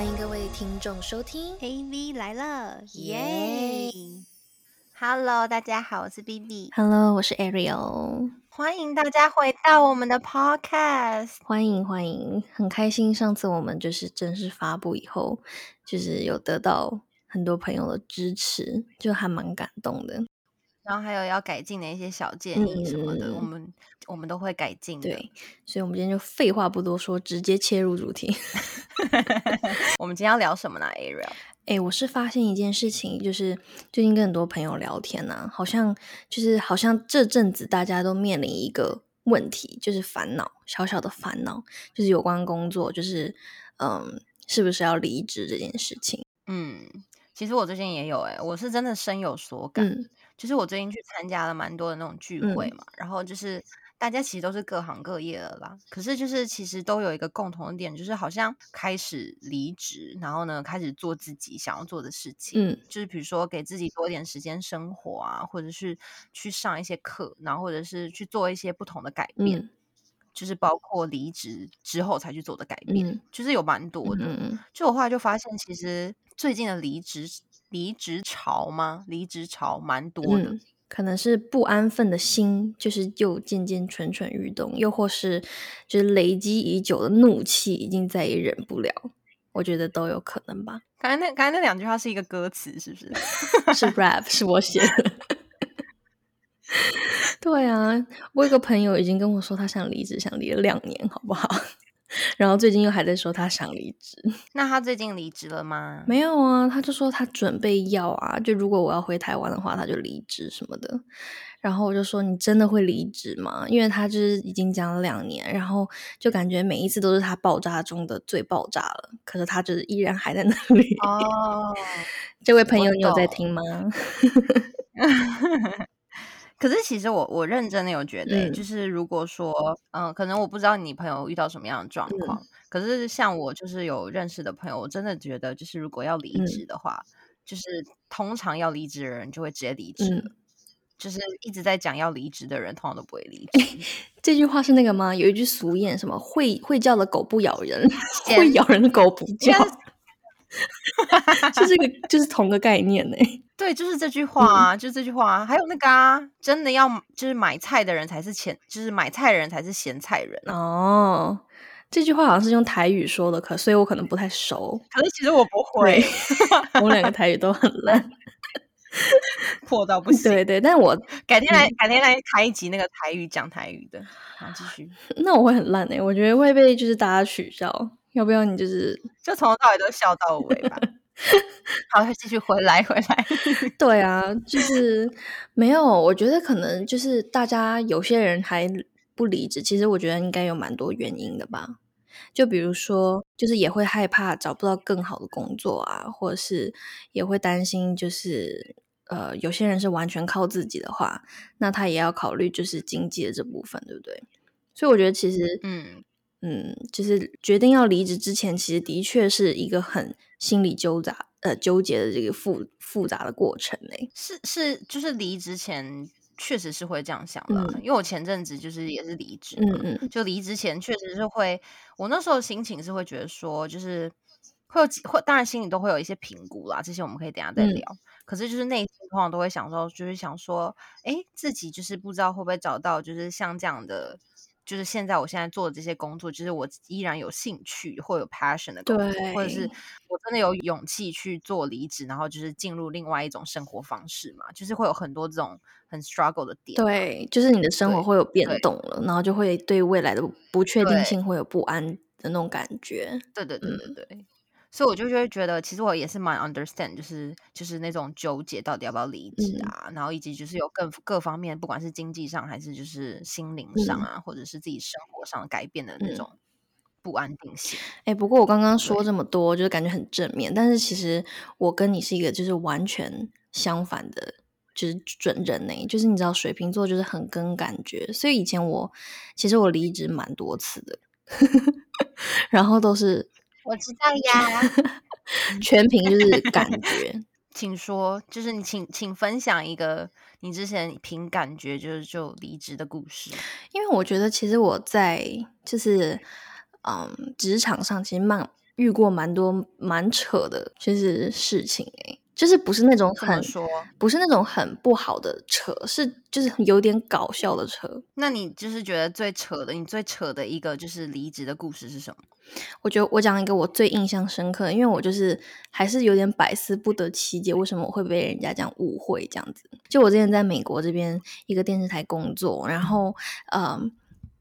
欢迎各位听众收听 AV 来了，耶耶！Hello，大家好，我是 B B，！Hello，我是 Ariel，欢迎大家回到我们的 Podcast。欢迎欢迎，很开心上次我们就是正式发布以后，就是有得到很多朋友的支持，就还蛮感动的。然后还有要改进的一些小建议什么的，嗯我们我们都会改进的。对，所以我们今天就废话不多说，直接切入主题。我们今天要聊什么呢，Ariel？哎、我是发现一件事情，就是最近跟很多朋友聊天呐、好像就是好像这阵子大家都面临一个问题，就是烦恼，小小的烦恼，就是有关工作，就是嗯，是不是要离职这件事情。嗯，其实我最近也有哎、我是真的深有所感。嗯就是我最近去参加了蛮多的那种聚嗯。会嘛，然后就是大家其实都是各行各业的啦，可是就是其实都有一个共同的点，就是好像开始离职，然后呢开始做自己想要做的事情，嗯。就是比如说给自己多一点时间生活啊，或者是去上一些课，然后或者是去做一些不同的改变，嗯。就是包括离职之后才去做的改变，嗯就是有蛮多的。就我后来就发现，其实最近的离职离职潮吗？离职潮蛮多的。嗯，可能是不安分的心，就是又渐渐蠢蠢欲动，又或是就是累积已久的怒气已经再也忍不了。我觉得都有可能吧。刚才那刚才那两句话是一个歌词，是不是？是 rap，是我写的。对啊，我有个朋友已经跟我说他想离职，想离了两年，好不好？然后最近又还在说他想离职。那他最近离职了吗？没有啊，他就说他准备要啊，就如果我要回台湾的话，他就离职什么的。然后我就说你真的会离职吗？因为他就是已经讲了两年，然后就感觉每一次都是他爆炸中的最爆炸了，可是他就是依然还在那里。哦，这位朋友，你有在听吗？可是其实我我认真的有觉得欸、嗯就是如果说，嗯、可能我不知道你朋友遇到什么样的状况，嗯可是像我就是有认识的朋友，我真的觉得就是如果要离嗯职的话，就是通常要离职的人就会直接离职就是一直在讲要离职的人，通常都不会离职。这句话是那个吗？有一句俗谚，什么会会叫的狗不咬人，先会咬人的狗不叫 是这个就是同个概念呢。对，就是这句话啊，就是这句话啊。还有那个啊，真的要就是买菜的人才是钱，就是买菜的人才是咸菜人啊。哦，这句话好像是用台语说的，可所以我可能不太熟。可是其实我不会，我们两个台语都很烂。破到不行。对对，但我改天来，改天来开一集那个台语讲台语的。好，继续，那我会很烂哎，我觉得会被就是大家取笑。要不要你就是就从头到尾都笑到尾吧。好，继续回来，回来。对啊，就是没有。我觉得可能就是大家有些人还不离职，其实我觉得应该有蛮多原因的吧。就比如说，就是也会害怕找不到更好的工作啊，或者是也会担心，就是呃，有些人是完全靠自己的话，那他也要考虑就是经济的这部分，对不对？所以我觉得其实，嗯嗯，就是决定要离职之前，其实的确是一个很心理纠杂呃纠结的这个复复杂的过程嘞。是是，就是离职前确实是会这样想的啊、嗯因为我前阵子就是也是离职，嗯嗯就离职前确实是会，我那时候心情是会觉得说，就是会有几会，当然心里都会有一些评估啦，这些我们可以等一下再嗯聊。可是就是内心通常都会想说，就是想说，哎，自己就是不知道会不会找到，就是像这样的。就是现在，我现在做的这些工作，就是我依然有兴趣或有 passion 的工作，或者是我真的有勇气去做离职，然后就是进入另外一种生活方式嘛，就是会有很多这种很 struggle 的点。对，就是你的生活会有变动了，然后就会对未来的不确定性会有不安的那种感觉。对对对对嗯对，所以我就就会觉得，其实我也是蛮 understand，就是就是那种纠结到底要不要离职嗯。啊，然后以及就是有更各方面，不管是经济上还是就是心灵上嗯。啊，或者是自己生活上改变的那嗯。种不安定性。哎，不过我刚刚说这么多，就是感觉很正面，但是其实我跟你是一个就是完全相反的，就是准人呢、就是你知道水瓶座就是很跟感觉，所以以前我其实我离职蛮多次的，然后都是我知道呀，全凭就是感觉。请说，就是你请请分享一个你之前凭感觉就是就离职的故事。因为我觉得其实我在就是嗯职场上其实蛮遇过蛮多蛮扯的，就是事情诶、就是不是那种很说？不是那种很不好的扯，是就是有点搞笑的扯。那你就是觉得最扯的，你最扯的一个就是离职的故事是什么？我觉得我讲一个我最印象深刻的，因为我就是还是有点百思不得其解，为什么我会被人家这样误会这样子。就我之前在美国这边一个电视台工作，然后嗯。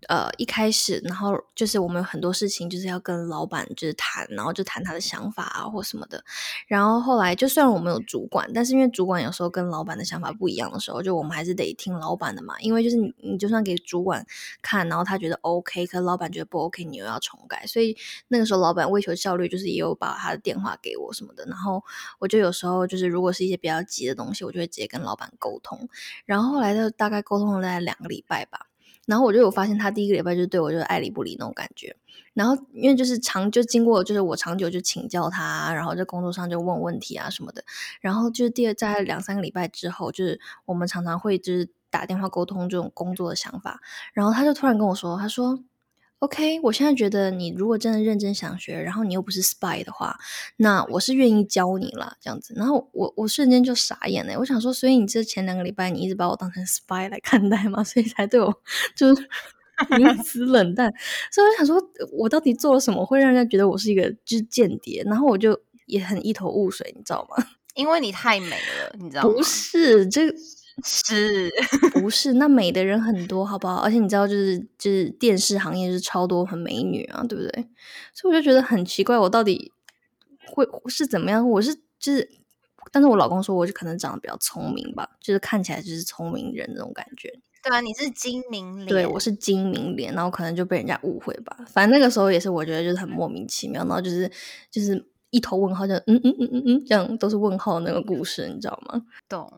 呃，一开始，然后就是我们有很多事情就是要跟老板就是谈，然后就谈他的想法啊或什么的。然后后来，就虽然我们有主管，但是因为主管有时候跟老板的想法不一样的时候，就我们还是得听老板的嘛。因为就是你，你就算给主管看，然后他觉得 OK，可老板觉得不 OK，你又要重改。所以那个时候，老板为求效率，就是也有把他的电话给我什么的。然后我就有时候就是，如果是一些比较急的东西，我就会直接跟老板沟通。然后后来就大概沟通了大概两个礼拜吧。然后我就有发现，他第一个礼拜就对我就是爱理不理那种感觉。然后因为就是长就经过，就是我长久就请教他，然后在工作上就问问题啊什么的。然后就是第二在两三个礼拜之后，就是我们常常会就是打电话沟通这种工作的想法。然后他就突然跟我说，他说。OK，我现在觉得你如果真的认真想学，然后你又不是 spy 的话，那我是愿意教你了，这样子。然后我我瞬间就傻眼了，我想说，所以你这前两个礼拜你一直把我当成 spy 来看待嘛？所以才对我就是如此 冷淡。所以我想说，我到底做了什么会让人家觉得我是一个就是间谍？然后我就也很一头雾水，你知道吗？因为你太美了，你知道吗？不是这。是 不是？那美的人很多，好不好？而且你知道，就是就是电视行业是超多很美女啊，对不对？所以我就觉得很奇怪，我到底会是怎么样？我是就是，但是我老公说，我就可能长得比较聪明吧，就是看起来就是聪明人那种感觉。对啊，你是精明脸，对我是精明脸，然后可能就被人家误会吧。反正那个时候也是，我觉得就是很莫名其妙，然后就是就是一头问号，就嗯嗯嗯嗯嗯，这样都是问号那个故事，你知道吗？懂。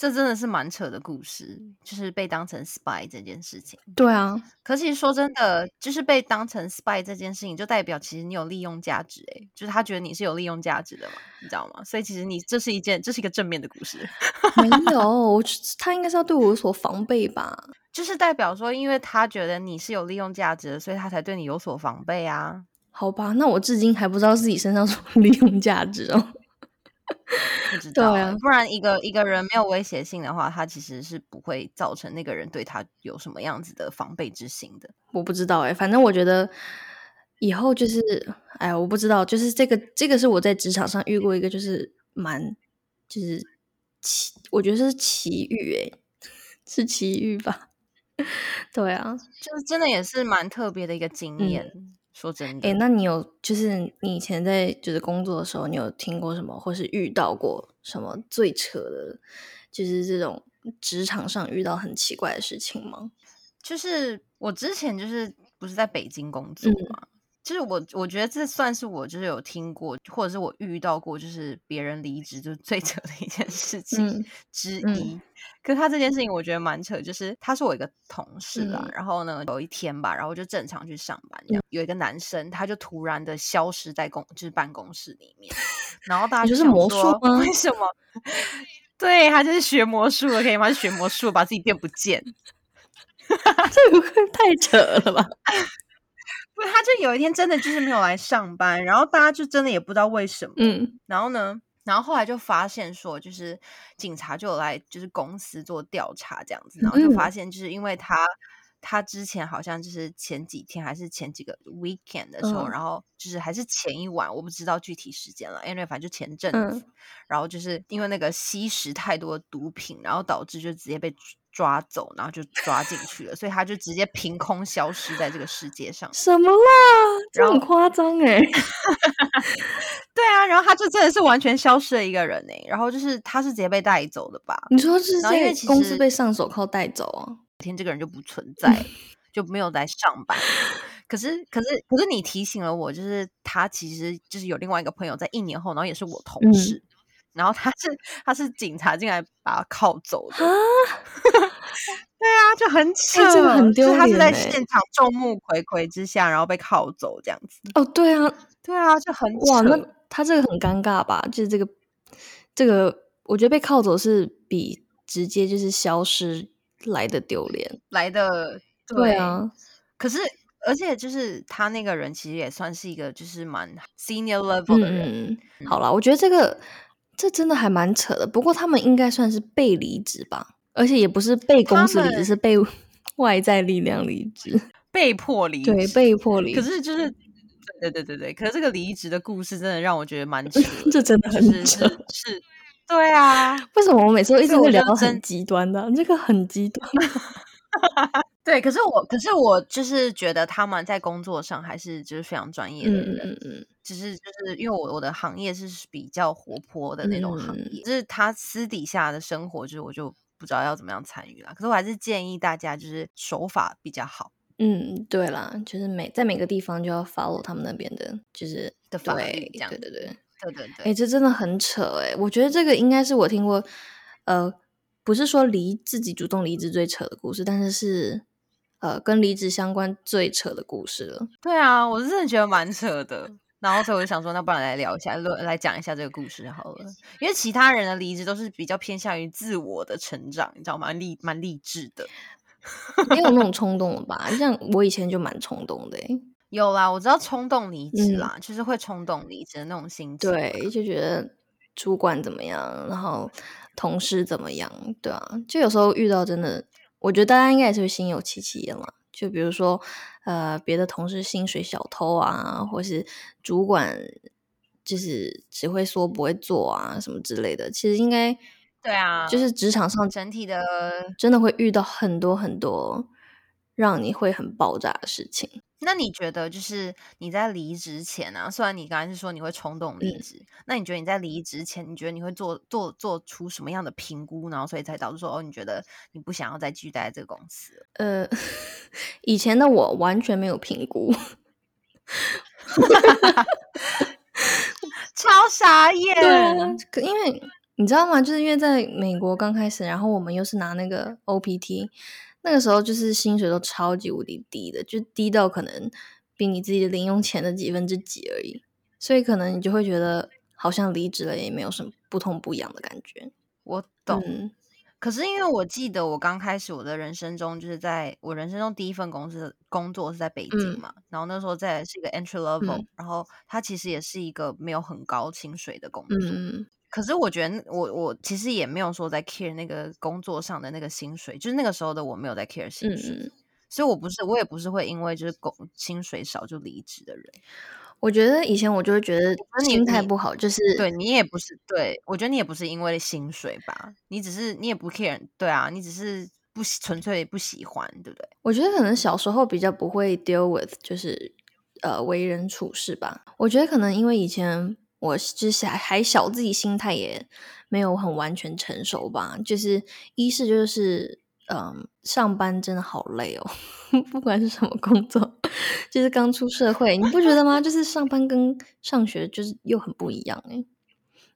这真的是蛮扯的故事，就是被当成 spy 这件事情。对啊，可其实说真的，就是被当成 spy 这件事情，就代表其实你有利用价值。诶就是他觉得你是有利用价值的嘛，你知道吗？所以其实你这是一件，这是一个正面的故事。没有，他应该是要对我有所防备吧？就是代表说，因为他觉得你是有利用价值的，所以他才对你有所防备啊。好吧，那我至今还不知道自己身上什么 利用价值哦。不知道，不然一个一个人没有威胁性的话，他其实是不会造成那个人对他有什么样子的防备之心的。我不知道哎，反正我觉得以后就是，哎，我不知道，就是这个这个是我在职场上遇过一个，就是蛮就是奇，我觉得是奇遇哎，是奇遇吧？对啊，就是真的也是蛮特别的一个经验。说真的，哎，那你有就是你以前在就是工作的时候，你有听过什么，或是遇到过什么最扯的，就是这种职场上遇到很奇怪的事情吗？就是我之前就是不是在北京工作嘛。就是我，我觉得这算是我就是有听过，或者是我遇到过，就是别人离职就是最扯的一件事情之一。可是他这件事情我觉得蛮扯，就是他是我一个同事啦，然后呢有一天吧，然后就正常去上班，有一个男生他就突然的消失在公就是办公室里面，然后大家就是魔术吗？为什么？对他就是学魔术的，可以吗？学魔术把自己变不见，这不会太扯了吧？他就有一天真的就是没有来上班，然后大家就真的也不知道为什么。嗯，然后呢，然后后来就发现说，就是警察就来就是公司做调查这样子，然后就发现就是因为他他之前好像就是前几天还是前几个 weekend 的时候，然后就是还是前一晚，我不知道具体时间了，因为反正就前阵子，然后就是因为那个吸食太多毒品，然后导致就直接被。抓走，然后就抓进去了，所以他就直接凭空消失在这个世界上。什么啦？这很夸张哎！对啊，然后他就真的是完全消失了一个人哎，然后就是他是直接被带走的吧？你说是在公司被上手铐带走啊？天，这个人就不存在，就没有来上班。可是，可是，可是你提醒了我，就是他其实就是有另外一个朋友，在一年后，然后也是我同事。然后他是他是警察进来把他铐走的啊，对啊，就很扯，这个很丢脸。他是在现场众目睽睽之下，然后被铐走这样子。哦，对啊，对啊，就很哇，那他这个很尴尬吧？就是这个这个，我觉得被铐走是比直接就是消失来的丢脸，来的对啊。可是而且就是他那个人其实也算是一个就是蛮 senior level 的人。嗯，好了，我觉得这个这真的还蛮扯的。不过他们应该算是被离职吧，而且也不是被公司离职，是被 外在力量离职，被迫离职，对，被迫离。可是就是，对对对对，可是这个离职的故事真的让我觉得蛮扯，这真的很扯，是，对啊。为什么我每次都一直会聊到很极端的？这个很极端。对，可是我，可是我就是觉得他们在工作上还是就是非常专业的人，嗯嗯嗯，只是就是因为我我的行业是比较活泼的那种行业，就是他私底下的生活，就是我就不知道要怎么样参与了。可是我还是建议大家就是手法比较好。嗯，对啦，就是每在每个地方就要 follow 他们那边的，就是的法律，这样，对对对，对对对。哎，这真的很扯哎，我觉得这个应该是我听过，呃，不是说离自己主动离职最扯的故事，但是是。呃，跟离职相关最扯的故事了。对啊，我是真的觉得蛮扯的。然后所以我就想说，那不然来聊一下，来讲一下这个故事好了。因为其他人的离职都是比较偏向于自我的成长，你知道吗？励蛮励志的。没有那种冲动了吧？像 我以前就蛮冲动的。有啦，我知道冲动离职啦，就是会冲动离职的那种心情。对，就觉得主管怎么样，然后同事怎么样，对啊，就有时候遇到真的。我觉得大家应该也是会心有戚戚焉嘛。就比如说，呃，别的同事薪水小偷啊，或是主管就是只会说不会做啊，什么之类的。其实应该对啊，就是职场上整体的真的会遇到很多很多让你会很爆炸的事情。那你觉得，就是你在离职前啊，虽然你刚才是说你会冲动离职，那你觉得你在离职前，你觉得你会做做做出什么样的评估，然后所以才导致说，哦，你觉得你不想要再继续待在这个公司？呃，以前的我完全没有评估，超傻眼。对，因为你知道吗？就是因为在美国刚开始，然后我们又是拿那个 OPT。那个时候就是薪水都超级无敌低的，就低到可能比你自己的零用钱的几分之几而已，所以可能你就会觉得好像离职了也没有什么不痛不痒的感觉。我懂，可是因为我记得我刚开始我的人生中，就是在我人生中第一份公司工作是在北京嘛，然后那时候在是一个 entry level，然后它其实也是一个没有很高薪水的工作。可是我觉得，我我其实也没有说在 care 那个工作上的那个薪水，就是那个时候的我没有在 care 薪水，所以我不是，我也不是会因为就是工薪水少就离职的人。我觉得以前我就会觉得心态不好，就是对你也不是对我觉得你也不是因为薪水吧，你只是你也不 care，对啊，你只是不纯粹不喜欢，对不对？我觉得可能小时候比较不会 deal with，就是呃为人处事吧。我觉得可能因为以前。我就是还还小，自己心态也没有很完全成熟吧。就是一是就是，嗯，上班真的好累哦，不管是什么工作，就是刚出社会，你不觉得吗？就是上班跟上学就是又很不一样诶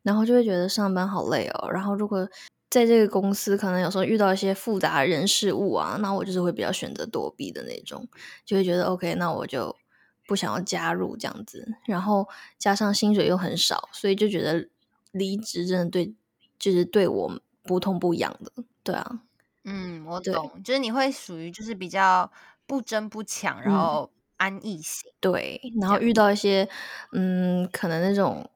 然后就会觉得上班好累哦。然后如果在这个公司，可能有时候遇到一些复杂人事物啊，那我就是会比较选择躲避的那种，就会觉得 OK，那我就。不想要加入这样子，然后加上薪水又很少，所以就觉得离职真的对，就是对我不痛不痒的，对啊，嗯，我懂，就是你会属于就是比较不争不抢，然后安逸型，对，然后遇到一些嗯，可能那种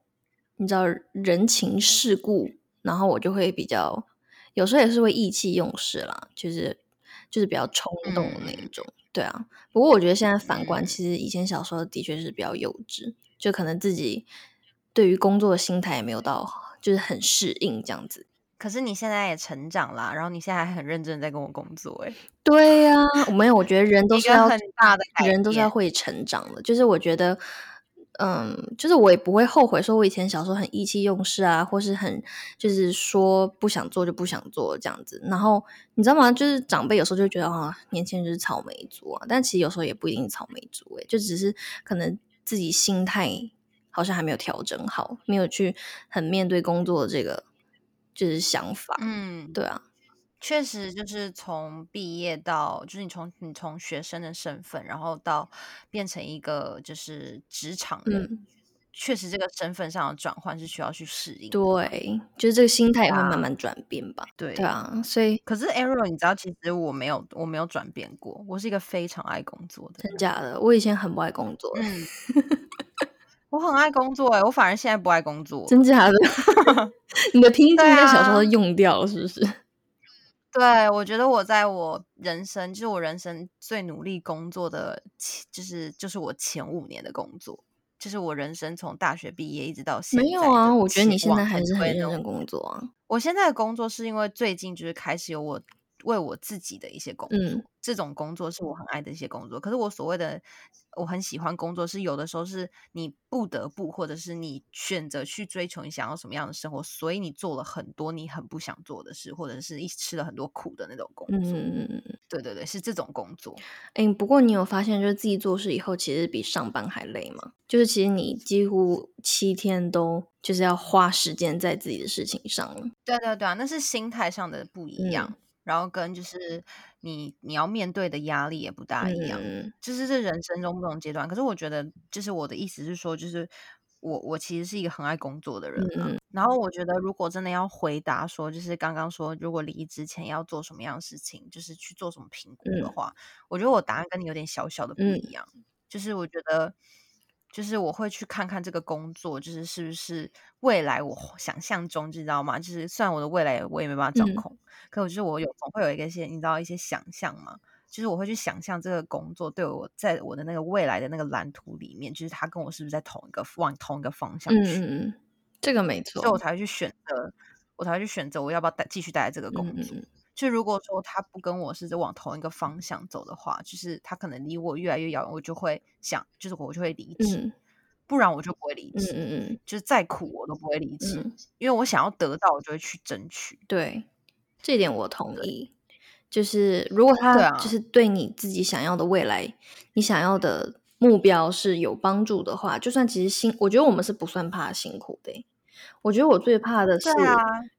你知道人情世故，然后我就会比较有时候也是会意气用事啦，就是就是比较冲动的那一种。对啊，不过我觉得现在反观，其实以前小时候的确是比较幼稚，就可能自己对于工作的心态也没有到，就是很适应这样子。可是你现在也成长啦，然后你现在还很认真在跟我工作，哎，对呀，没有，我觉得人都是要很大的，人都是要会成长的，就是我觉得。嗯，就是我也不会后悔，说我以前小时候很意气用事啊，或是很就是说不想做就不想做这样子。然后你知道吗？就是长辈有时候就觉得啊，年轻人就是草莓族啊，但其实有时候也不一定草莓族诶，就只是可能自己心态好像还没有调整好，没有去很面对工作的这个就是想法。嗯，对啊。确实，就是从毕业到，就是你从你从学生的身份，然后到变成一个就是职场人，确实这个身份上的转换是需要去适应。对，就是这个心态也会慢慢转变吧。对对啊，所以可是 Arrow，你知道，其实我没有，我没有转变过。我是一个非常爱工作的。真假的，我以前很不爱工作。嗯，我很爱工作哎，我反而现在不爱工作。真假的？你的拼劲在小时候用掉了，是不是？对，我觉得我在我人生，就是我人生最努力工作的，就是就是我前五年的工作。就是我人生从大学毕业一直到现在，没有啊？我觉得你现在还是很认真工作啊。我现在的工作是因为最近就是开始有我为我自己的一些工作，这种工作是我很爱的一些工作。可是我所谓的我很喜欢工作，是有的时候是你不得不，或者是你选择去追求你想要什么样的生活，所以你做了很多你很不想做的事，或者是一吃了很多苦的那种工作。嗯嗯嗯。对对对，是这种工作。哎，不过你有发现，就是自己做事以后，其实比上班还累吗？就是其实你几乎七天都就是要花时间在自己的事情上了。对对对啊，那是心态上的不一样，然后跟就是你你要面对的压力也不大一样，就是这人生中不同阶段。可是我觉得，就是我的意思是说，就是。我我其实是一个很爱工作的人嗯，然后我觉得如果真的要回答说，就是刚刚说如果离职前要做什么样的事情，就是去做什么评估的话，我觉得我答案跟你有点小小的不一样，就是我觉得就是我会去看看这个工作，就是是不是未来我想象中，知道吗？就是虽然我的未来我也没办法掌控，可我就是我有总会有一个一些你知道一些想象嘛。就是我会去想象这个工作对我在我的那个未来的那个蓝图里面，就是他跟我是不是在同一个往同一个方向去？嗯这个没错，所以我才会去选择，我才会去选择我要不要待继续待在这个工作。就如果说他不跟我是往同一个方向走的话，就是他可能离我越来越遥远，我就会想，就是我就会离职，不然我就不会离职。嗯嗯嗯，就是再苦我都不会离职，因为我想要得到，我就会去争取。对，这点我同意。就是如果他就是对你自己想要的未来，你想要的目标是有帮助的话，就算其实辛，我觉得我们是不算怕辛苦的。我觉得我最怕的是，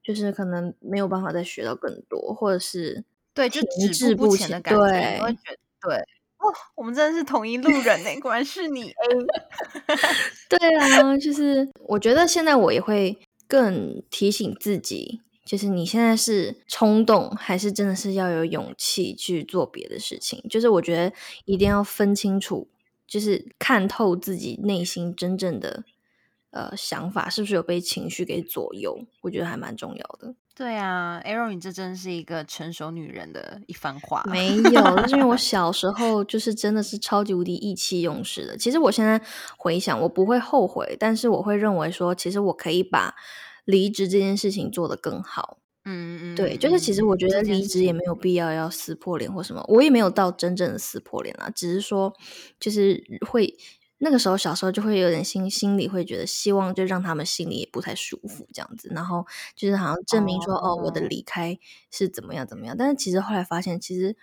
就是可能没有办法再学到更多，或者是对就止步不前的感觉。对，对，哦，我们真的是同一路人呢，果然是你。对啊，就是我觉得现在我也会更提醒自己。就是你现在是冲动，还是真的是要有勇气去做别的事情？就是我觉得一定要分清楚，就是看透自己内心真正的呃想法，是不是有被情绪给左右？我觉得还蛮重要的。对啊，Aaron，你这真是一个成熟女人的一番话。没有，是因为我 小时候就是真的是超级无敌意气用事的。其实我现在回想，我不会后悔，但是我会认为说，其实我可以把。离职这件事情做得更好，嗯嗯，对，就是其实我觉得离职也没有必要要撕破脸或什么，我也没有到真正的撕破脸啊，只是说就是会那个时候小时候就会有点心心里会觉得希望就让他们心里也不太舒服这样子，然后就是好像证明说哦我的离开是怎么样怎么样，但是其实后来发现其实。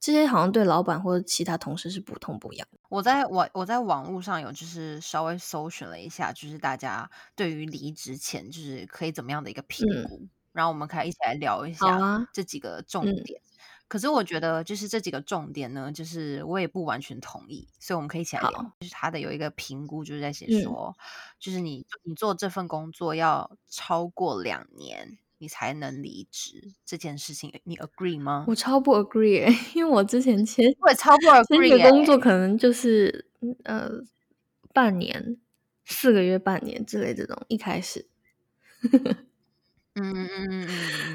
这些好像对老板或者其他同事是不痛不痒。我在我我在网络上有就是稍微搜寻了一下，就是大家对于离职前就是可以怎么样的一个评估，然后我们可以一起来聊一下这几个重点。可是我觉得就是这几个重点呢，就是我也不完全同意，所以我们可以一起来聊。就是他的有一个评估，就是在写说，就是你你做这份工作要超过两年。你才能离职这件事情，你 agree 吗？我超不 agree，因为我之前签我也超不 agree 的工作，可能就是呃半年、四个月、半年之类这种。一开始，嗯嗯嗯嗯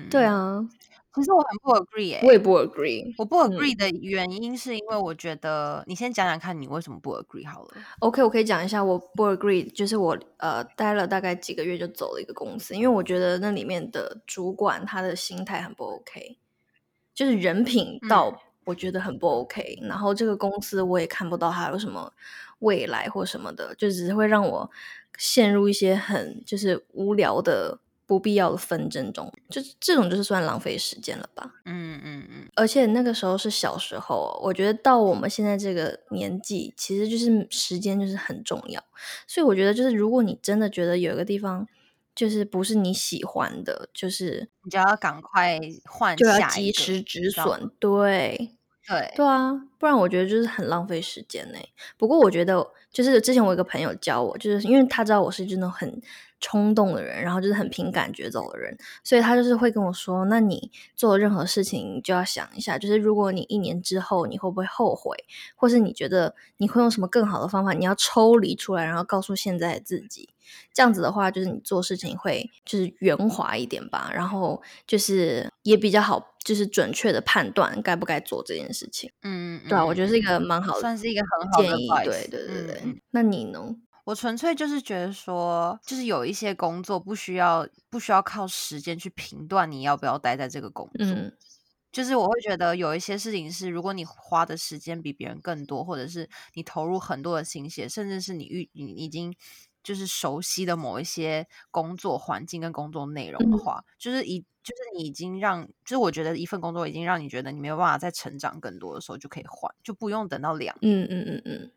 嗯，对啊。其实我很不 agree，哎，我也不 agree。我不 agree 的原因是因为我觉得，你先讲讲看你为什么不 agree 好了。OK，我可以讲一下我不 agree，就是我呃待了大概几个月就走了一个公司，因为我觉得那里面的主管他的心态很不 OK，就是人品到我觉得很不 OK。然后这个公司我也看不到他有什么未来或什么的，就只是会让我陷入一些很就是无聊的。不必要的纷争中，就这种就是算浪费时间了吧？嗯嗯嗯。而且那个时候是小时候，我觉得到我们现在这个年纪，其实就是时间就是很重要。所以我觉得，就是如果你真的觉得有一个地方就是不是你喜欢的，就是你就要赶快换，就要及时止损。对。对对啊，不然我觉得就是很浪费时间呢。不过我觉得，就是之前我有个朋友教我，就是因为他知道我是真的很冲动的人，然后就是很凭感觉走的人，所以他就是会跟我说：“那你做任何事情就要想一下，就是如果你一年之后你会不会后悔，或是你觉得你会用什么更好的方法，你要抽离出来，然后告诉现在的自己。这样子的话，就是你做事情会就是圆滑一点吧，然后就是也比较好，就是准确的判断该不该做这件事情。嗯，对啊，我觉得是一个蛮好的，算是一个很好的建议。对对对对，嗯那你呢？我纯粹就是觉得说，就是有一些工作不需要不需要靠时间去评断你要不要待在这个工作。嗯。就是我会觉得有一些事情是，如果你花的时间比别人更多，或者是你投入很多的心血，甚至是你遇你已经就是熟悉的某一些工作环境跟工作内容的嗯。话，就是一就是你已经让，就是我觉得一份工作已经让你觉得你没有办法再成长更多的时候，就可以换，就不用等到两嗯嗯嗯嗯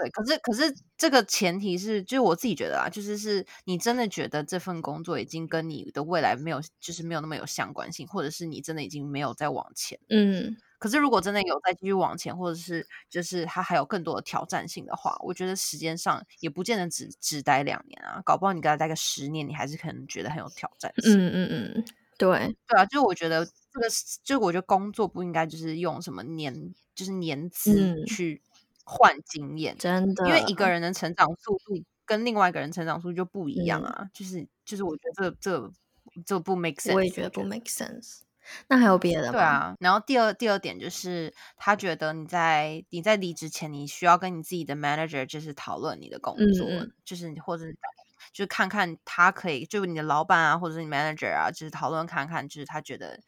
对，可是可是这个前提是，就是我自己觉得啊，就是是你真的觉得这份工作已经跟你的未来没有，就是没有那么有相关性，或者是你真的已经没有再往前。嗯可是如果真的有再继续往前，或者是就是它还有更多的挑战性的话，我觉得时间上也不见得只只待两年啊，搞不好你给他待个十年，你还是可能觉得很有挑战性。嗯嗯嗯，对，对啊，就是我觉得这个是，就我觉得工作不应该就是用什么年，就是年资嗯去换经验，真的，因为一个人的成长速度跟另外一个人成长速度就不一样嗯啊，就是就是我觉得这这这不 make sense，我也觉得不 make sense。那还有别的吗？对，啊，然后第二第二点就是，他觉得你在你在离职前，你需要跟你自己的 manager 就是讨论你的工作，嗯嗯就是你或者就是看看他可以，就是你的老板啊，或者是你 manager 啊，就是讨论看看，就是他觉得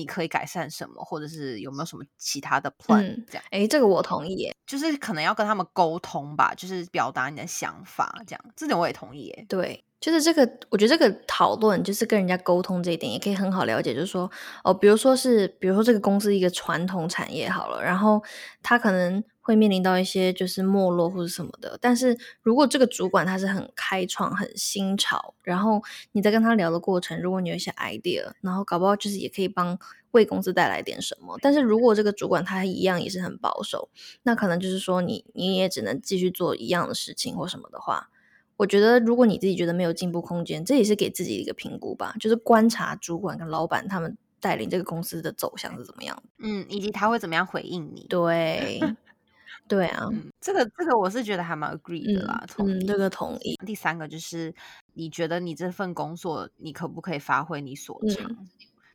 你可以改善什么，或者是有没有什么其他的 plan，、嗯这样哎，这个我同意耶。就是可能要跟他们沟通吧，就是表达你的想法，这样这点我也同意耶。对，就是这个，我觉得这个讨论就是跟人家沟通这一点，也可以很好了解。就是说，哦，比如说是，比如说这个公司一个传统产业好了，然后他可能会面临到一些就是没落或者什么的。但是如果这个主管他是很开创、很新潮，然后你在跟他聊的过程，如果你有一些 idea，然后搞不好就是也可以帮为公司带来点什么。但是如果这个主管他一样也是很保守，那可能就是说你你也只能继续做一样的事情或什么的话。我觉得，如果你自己觉得没有进步空间，这也是给自己一个评估吧，就是观察主管跟老板他们带领这个公司的走向是怎么样。嗯，以及他会怎么样回应你。对，对啊，嗯，这个这个我是觉得还蛮 agree 的啦，同嗯，意。这个同意。第三个就是，你觉得你这份工作，你可不可以发挥你所长？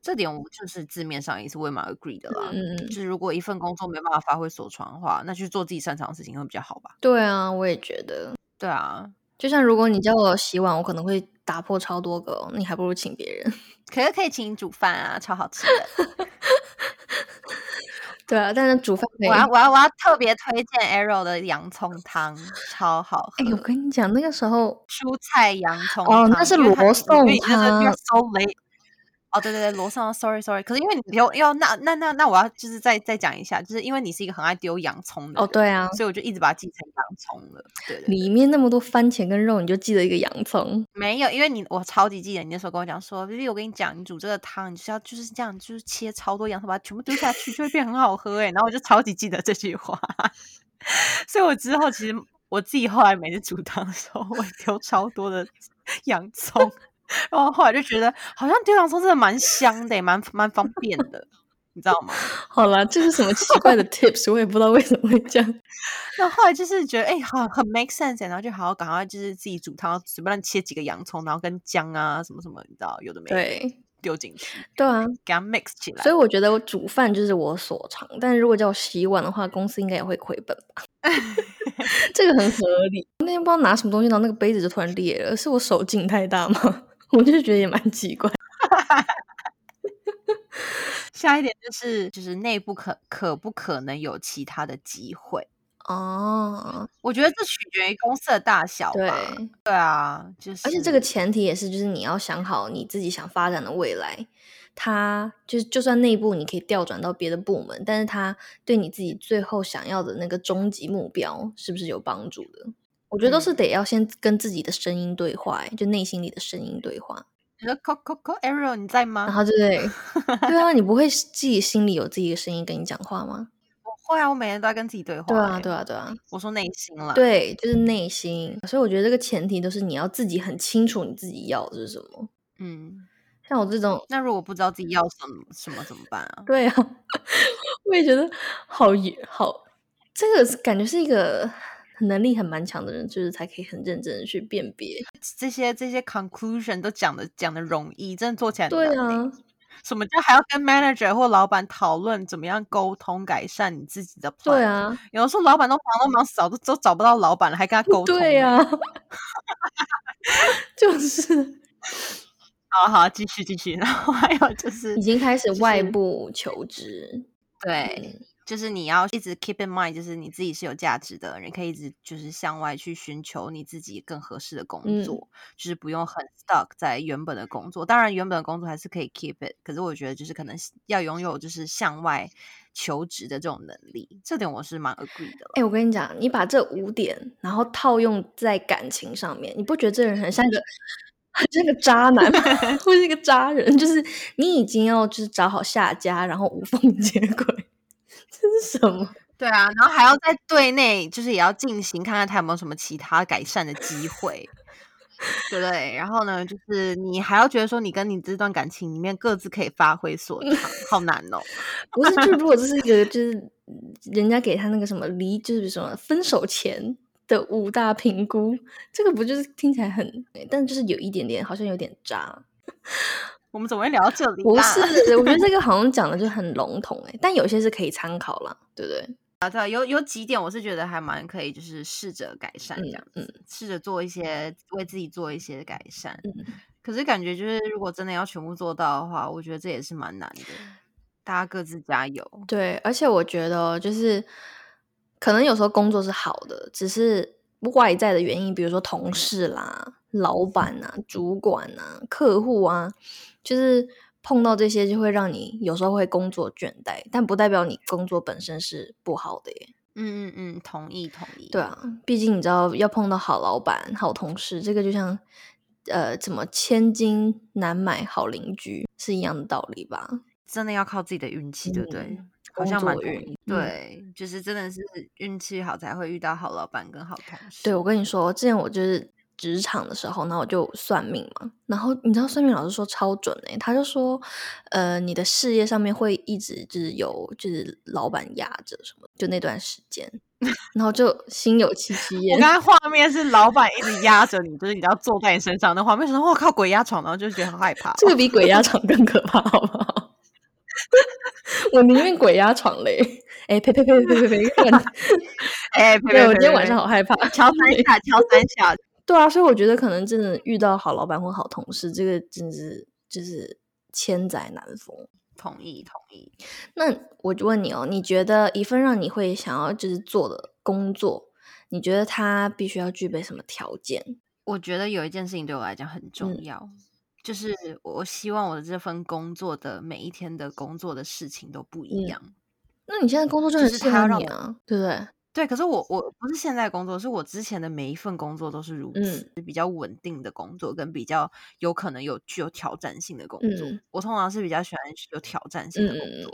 这点我就是字面上也是我也蛮 agree 的啦。嗯嗯，就是如果一份工作没办法发挥所长的话，那去做自己擅长的事情会比较好吧？对啊，我也觉得。对啊，就像如果你叫我洗碗，我可能会打破超多个、哦，你还不如请别人。可是可以请你煮饭啊，超好吃的。对啊，但是煮饭。我要我要我要特别推荐 Arrow 的洋葱汤，超好喝。哎、我跟你讲，那个时候蔬菜洋葱哦汤那是罗宋汤 you're so late。哦，对对对，罗宋，sorry sorry。可是因为你丢要那那那那我要就是再再讲一下，就是因为你是一个很爱丢洋葱的哦，人对啊，所以我就一直把它记成洋葱了。对对对里面那么多番茄跟肉，你就记得一个洋葱。没有，因为你我超级记得你那时候跟我讲说，Vivi，我跟你讲，你煮这个汤，你就是要就是这样，就是切超多洋葱，把它全部丢下去，就会变很好喝哎。然后我就超级记得这句话，所以我之后其实我自己后来每次煮汤的时候，我会丢超多的洋葱，然后后来就觉得好像丢洋葱真的蛮香的，蛮蛮方便的，你知道吗？好啦，这是什么奇怪的 tips？我也不知道为什么会这样。那后来就是觉得，哎、好很 make sense，欸然后就好好赶快就是自己煮汤，随便切几个洋葱，然后跟姜啊什么什么，你知道有的没的对丢进去，对啊，给它 mix 起来所。以我觉得我煮饭就是我所长，但是如果叫我洗碗的话，公司应该也会亏本吧？这个很合理。那天不知道拿什么东西，然后那个杯子就突然裂了，是我手劲太大吗？我就觉得也蛮奇怪。下一点就是就是内部可可不可能有其他的机会？哦，我觉得这取决于公司的大小对，吧。对啊，就是而且这个前提也是，就是你要想好你自己想发展的未来。它就是，就算内部你可以调转到别的部门，但是它对你自己最后想要的那个终极目标是不是有帮助的？我觉得都是得要先跟自己的声音对话、欸，就内心里的声音对话。你说 “Coco Co Ariel” 你在吗然？后对对？对啊，你不会自己心里有自己的声音跟你讲话吗？我会啊，我每天都在跟自己对话、对啊，欸对啊，对啊，我说内心了。，对，就是内心。所以我觉得这个前提都是你要自己很清楚你自己要的是什么。嗯，像我这种，那如果不知道自己要什么什么怎么办啊？对啊，我也觉得好也好，这个感觉是一个能力很蛮强的人，就是才可以很认真的去辨别。这些这些 conclusion 都讲的讲的容易，真的做起来很对啊，什么叫还要跟 manager 或老板讨论怎么样沟通改善你自己的 plan？对，啊，有的时候老板都忙都忙死，找都都找不到老板了，还跟他沟通、对啊，啊，就是。好好继续继续，然后还有就是已经开始外部求职。对，就是你要一直 keep in mind，就是你自己是有价值的，你可以一直就是向外去寻求你自己更合适的工嗯作，就是不用很 stuck 在原本的工作。当然，原本的工作还是可以 keep it，可是我觉得就是可能要拥有就是向外求职的这种能力，这点我是蛮 agree 的了。哎、我跟你讲，你把这五点，然后套用在感情上面，你不觉得这人很像一个很像个渣男吗 或是一个渣人？就是你已经要就是找好下家，然后无缝 接轨，这是什么？对啊，然后还要在队内就是也要进行看看他有没有什么其他改善的机会。对不对？然后呢，就是你还要觉得说，你跟你这段感情里面各自可以发挥所长，好难哦。不是，就如果这是一个就是嗯人家给他那个什么离，就是什么分手前的五大评估，这个不就是听起来很，但就是有一点点好像有点渣。我们怎么会聊到这里不？是，我觉得这个好像讲的就很笼统哎、但有些是可以参考了，对不对？啊，对啊，有有几点我是觉得还蛮可以，就是试着改善这样子，嗯试着做一些为自己做一些改善。嗯可是感觉就是如果真的要全部做到的话，我觉得这也是蛮难的。大家各自加油。对，而且我觉得哦就是可能有时候工作是好的，只是外在的原因，比如说同事啦、老板啊、主管啊、客户啊，就是碰到这些就会让你有时候会工作倦怠，但不代表你工作本身是不好的耶。嗯嗯嗯，同意同意。对啊，毕竟你知道要碰到好老板、好同事，这个就像呃，怎么千金难买好邻居是一样的道理吧？真的要靠自己的运气，对不对？嗯好像蛮运对，就是真的是运气好才会遇到好老板跟好同事。对，我跟你说，之前我就是职场的时候，然后我就算命嘛，然后你知道算命老师说超准诶、他就说，呃，你的事业上面会一直就是有就是老板压着什么，就那段时间，然后就心有戚戚我焉。刚才画面是老板一直压着你，就是你要坐在你身上，那画面说我靠鬼压床，然后就觉得很害怕哦、这个比鬼压床更可怕，好不好？我宁愿鬼压床嘞！哎，呸呸呸呸呸呸！干 哎，对我今天晚上好害怕。敲三下，敲三下。对啊，所以我觉得可能真的遇到好老板或好同事，这个真是就是千载难逢。同意同意。那我就问你哦，你觉得一份让你会想要就是做的工作，你觉得它必须要具备什么条件？我觉得有一件事情对我来讲很重嗯要，就是我希望我的这份工作的每一天的工作的事情都不一嗯样。那你现在工作就就是很适合你啊，对不对？对，可是我我不是现在工作，是我之前的每一份工作都是如此，嗯比较稳定的工作，跟比较有可能有具有挑战性的工作。嗯我通常是比较喜欢有挑战性嗯的工作，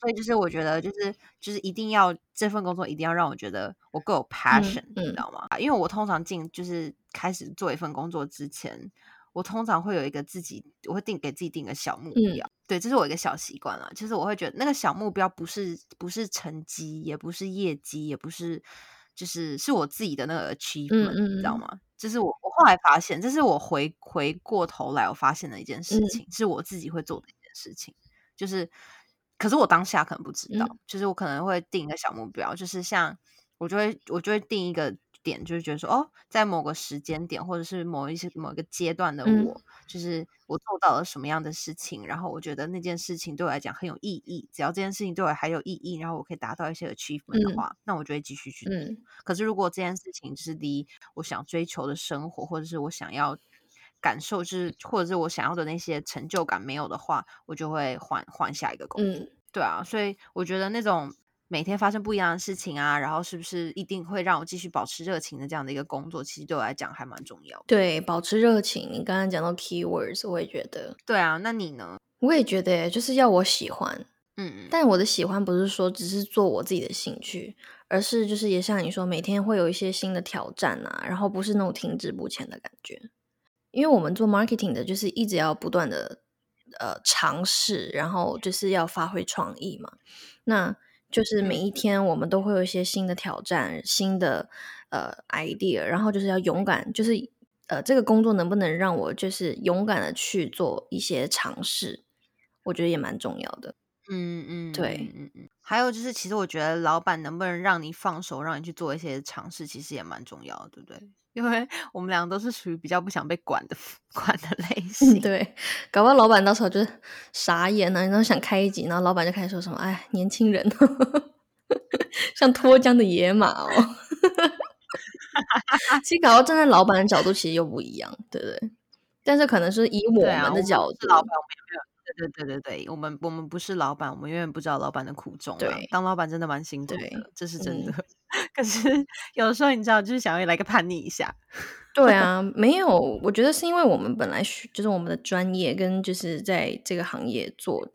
所以就是我觉得就是就是一定要这份工作一定要让我觉得我够有 passion，、你知嗯道吗？因为我通常进就是开始做一份工作之前，我通常会有一个自己，我会定给自己定个小目嗯标。对，这是我一个小习惯了。就是我会觉得那个小目标不是不是成绩，也不是业绩，也不是就是是我自己的那个 achievement，、嗯你知道吗？就是我我后来发现，这是我回回过头来我发现的一件事嗯情，是我自己会做的一件事情，就是。可是我当下可能不知道，嗯就是我可能会定一个小目标，就是像我就会我就会定一个点，就是觉得说哦，在某个时间点或者是某一些某一个阶段的嗯我，就是我做到了什么样的事情，然后我觉得那件事情对我来讲很有意义，只要这件事情对我还有意义，然后我可以达到一些 achievement 的嗯话，那我就会继续去做。嗯可是如果这件事情就是离我想追求的生活，或者是我想要感受，就是或者是我想要的那些成就感没有的话，我就会换换下一个工作。嗯对啊，所以我觉得那种每天发生不一样的事情啊，然后是不是一定会让我继续保持热情的这样的一个工作，其实对我来讲还蛮重要的。对，保持热情。你刚刚讲到 keywords，我也觉得，对啊，那你呢？我也觉得，就是要我喜欢。嗯，但我的喜欢不是说只是做我自己的兴趣，而是就是也像你说，每天会有一些新的挑战啊，然后不是那种停滞不前的感觉。因为我们做 marketing 的，就是一直要不断的呃尝试，然后就是要发挥创意嘛。那就是每一天我们都会有一些新的挑战、新的呃 idea，然后就是要勇敢，就是呃这个工作能不能让我就是勇敢的去做一些尝试，我觉得也蛮重要的。嗯嗯，对嗯嗯。还有就是，其实我觉得老板能不能让你放手，让你去做一些尝试，其实也蛮重要的，对不对？因为我们两个都是属于比较不想被管的 管的类 型。对，搞不好老板到时候就傻眼了，然后想开一集，然后老板就开始说什么：“哎，年轻人，像脱缰的野马哦。”其实搞到站在老板的角度，其实又不一样，对不对？但是可能是以我们的角度，老板我们也没有。对对对对对，我们我们不是老板，我们永远不知道老板的苦衷。对，当老板真的蛮辛苦的，这是真嗯的。可是有的时候你知道，就是想要来个叛逆一下。对啊，没有，我觉得是因为我们本来需就是我们的专业跟就是在这个行业做，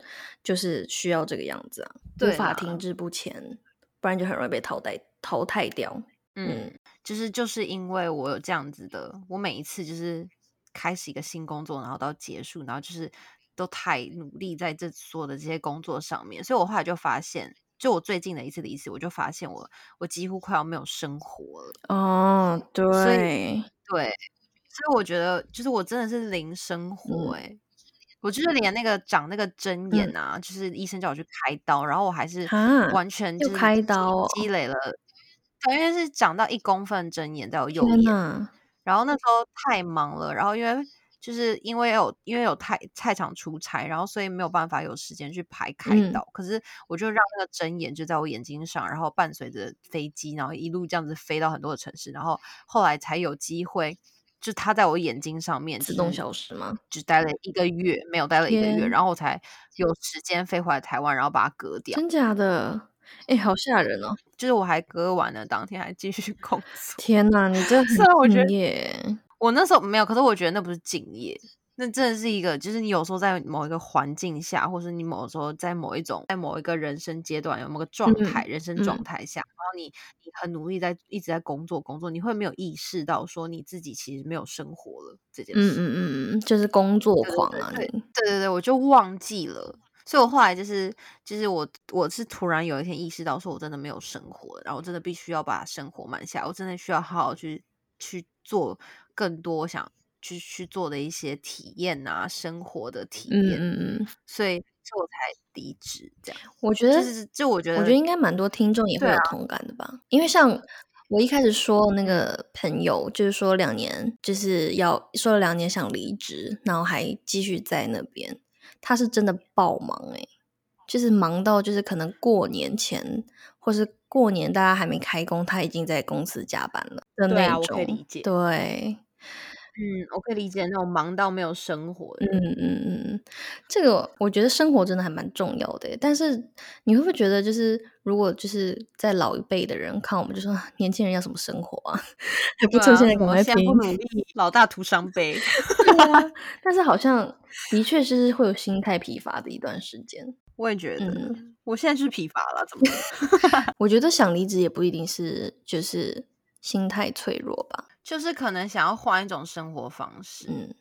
就是需要这个样子啊，无法停滞不前，不然就很容易被淘汰淘汰掉。嗯，就是就是因为我有这样子的，我每一次就是开始一个新工作，然后到结束，然后就是都太努力在这所有的这些工作上面，所以我后来就发现，就我最近的一次离职，我就发现我我几乎快要没有生活了。哦，以对，对，所以我觉得就是我真的是零生活嗯。哎、我就是连那个长那个针眼。啊，就是医生叫我去开刀，然后我还是哈完全就是开刀哦积累了，对，因为是长到一公分针眼在我右眼，然后那时候太忙了，然后因为就是因为有因为有太菜场出差，然后所以没有办法有时间去排开嗯刀。可是我就让那个针眼就在我眼睛上，然后伴随着飞机，然后一路这样子飞到很多的城市，然后后来才有机会，就它在我眼睛上面自动消失吗？只待了一个月，没有待了一个月，然后我才有时间飞回来台湾，然后把它割掉。真假的？哎，好吓人哦！就是我还割完了，当天还继续工作。天哪，你这虽然我很觉得敬业，我那时候没有，可是我觉得那不是敬业，那真的是一个，就是你有时候在某一个环境下，或是你某时候在某一种在某一个人生阶段有某个状态、人生状嗯态下，然后你你很努力在一直在工作工作，你会没有意识到说你自己其实没有生活了这件事。嗯嗯嗯嗯，就是工作狂啊，对对你对我就忘记了。所以我后来就是，就是我我是突然有一天意识到，说我真的没有生活了，然后我真的必须要把生活慢下来，我真的需要好好去去做更多想去去做的一些体验啊，生活的体嗯验，嗯嗯，所以所以我才离职这样。我觉得就是就我觉得，我觉得应该蛮多听众也会有同感的吧，因为像我一开始说那个朋友，就是说两年就是要说了两年想离职，然后还继续在那边，他是真的爆忙诶、就是忙到就是可能过年前或是过年大家还没开工，他已经在公司加班了的那种，对啊我可以理解对，嗯，我可以理解那种忙到没有生活的。嗯嗯嗯，这个我觉得生活真的还蛮重要的。但是你会不会觉得，就是如果就是在老一辈的人看我们，就说啊年轻人要什么生活啊，还不对啊，趁现在什么赶快拼现在不努力，老大徒伤悲。对啊，但是好像的确是会有心态疲乏的一段时间。我也觉得，嗯我现在就是疲乏了，怎么？我觉得想离职也不一定是就是心态脆弱吧。就是可能想要换一种生活方式。嗯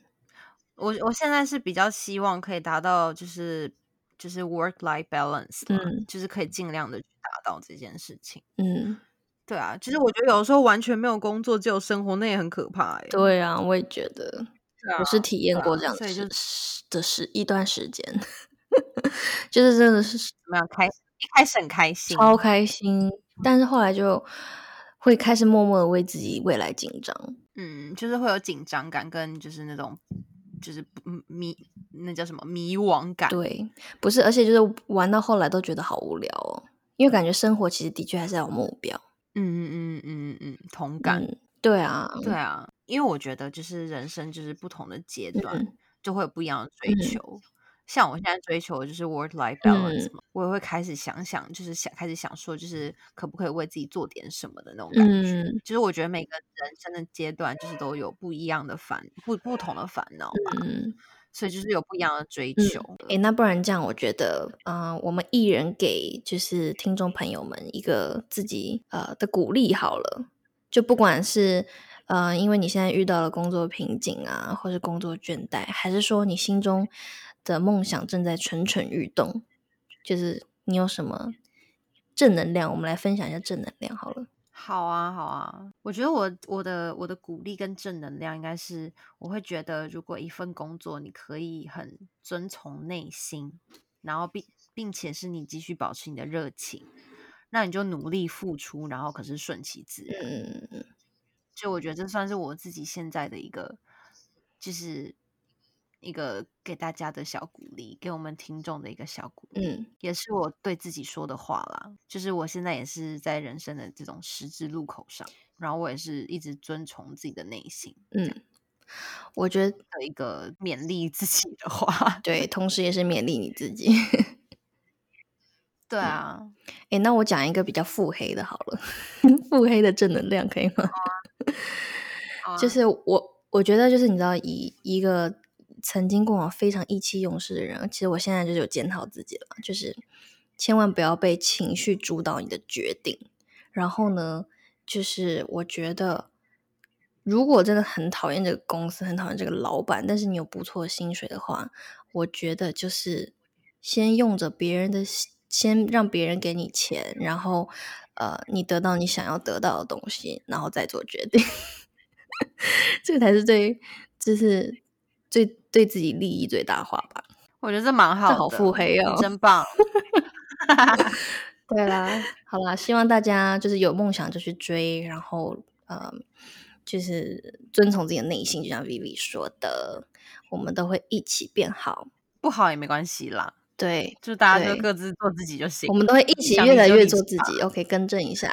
我我现在是比较希望可以达到就是就是 work life balance 嘛，嗯就是可以尽量的去达到这件事情。嗯，对啊，其实我觉得有时候完全没有工作，只有生活，那也很可怕哎、对啊，我也觉得，啊我是体验过这样所以就的时的时一段时间，就是真的是怎么样开一开始很开心，超开心，但是后来就会开始默默的为自己未来紧张。嗯，就是会有紧张感跟就是那种就是迷那叫什么迷惘感。对，不是，而且就是玩到后来都觉得好无聊哦，因为感觉生活其实的确还是要有目标。嗯嗯嗯嗯嗯，同感。嗯，对啊，对啊，因为我觉得就是人生就是不同的阶段、嗯就会有不一样的追嗯求。像我现在追求的就是 work life 嗯 balance 嘛，我也会开始想想，就是想开始想说，就是可不可以为自己做点什么的那种感觉。嗯就是我觉得每个人生的阶段，就是都有不一样的烦不不同的烦恼吧。嗯所以就是有不一样的追嗯求。诶，那不然这样，我觉得，嗯、我们一人给就是听众朋友们一个自己呃的鼓励好了，就不管是呃，因为你现在遇到了工作瓶颈啊，或是工作倦怠，还是说你心中的梦想正在蠢蠢欲动，就是你有什么正能量，我们来分享一下正能量好了。好啊，好啊，我觉得我我的我的鼓励跟正能量应该是，我会觉得如果一份工作你可以很遵从内心，然后并并且是你继续保持你的热情，那你就努力付出，然后可是顺其自然。嗯嗯就我觉得这算是我自己现在的一个，就是一个给大家的小鼓励，给我们听众的一个小鼓励，嗯也是我对自己说的话啦。就是我现在也是在人生的这种十字路口上，然后我也是一直遵从自己的内心嗯，我觉得的一个勉励自己的话。对，同时也是勉励你自己。对啊，诶，那我讲一个比较腹黑的好了，腹黑的正能量可以吗？就是我，我觉得就是你知道，以一个曾经过往非常意气用事的人，其实我现在就是有检讨自己了，就是千万不要被情绪主导你的决定。然后呢，就是我觉得，如果真的很讨厌这个公司，很讨厌这个老板，但是你有不错的薪水的话，我觉得就是先用着别人的，先让别人给你钱，然后呃，你得到你想要得到的东西，然后再做决定。这个才是最，就是最对自己利益最大化吧。我觉得这蛮好的，这好腹黑哦你真棒。对啦，好啦，希望大家就是有梦想就去追，然后呃，就是遵从自己的内心，就像 Vivi 说的，我们都会一起变好。不好也没关系啦，对，就大家就各自做自己就行我。们都会一起越来越做自己。OK，更正一下，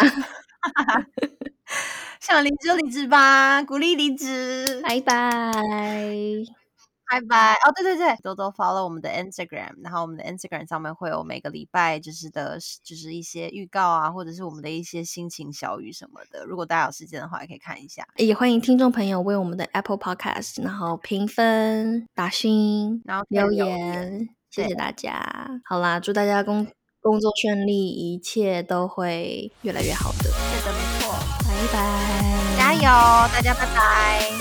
想离职就离职吧，鼓励离职。拜拜。拜拜哦，对对对，多多 follow 我们的 Instagram，然后我们的 Instagram 上面会有每个礼拜就是的，就是一些预告啊，或者是我们的一些心情小语什么的。如果大家有时间的话，也可以看一下。也欢迎听众朋友为我们的 Apple Podcast 然后评分、打星、然后留留言，谢谢大家。好啦，祝大家工工作顺利，一切都会越来越好的。是的，没错，拜拜，加油，大家拜拜。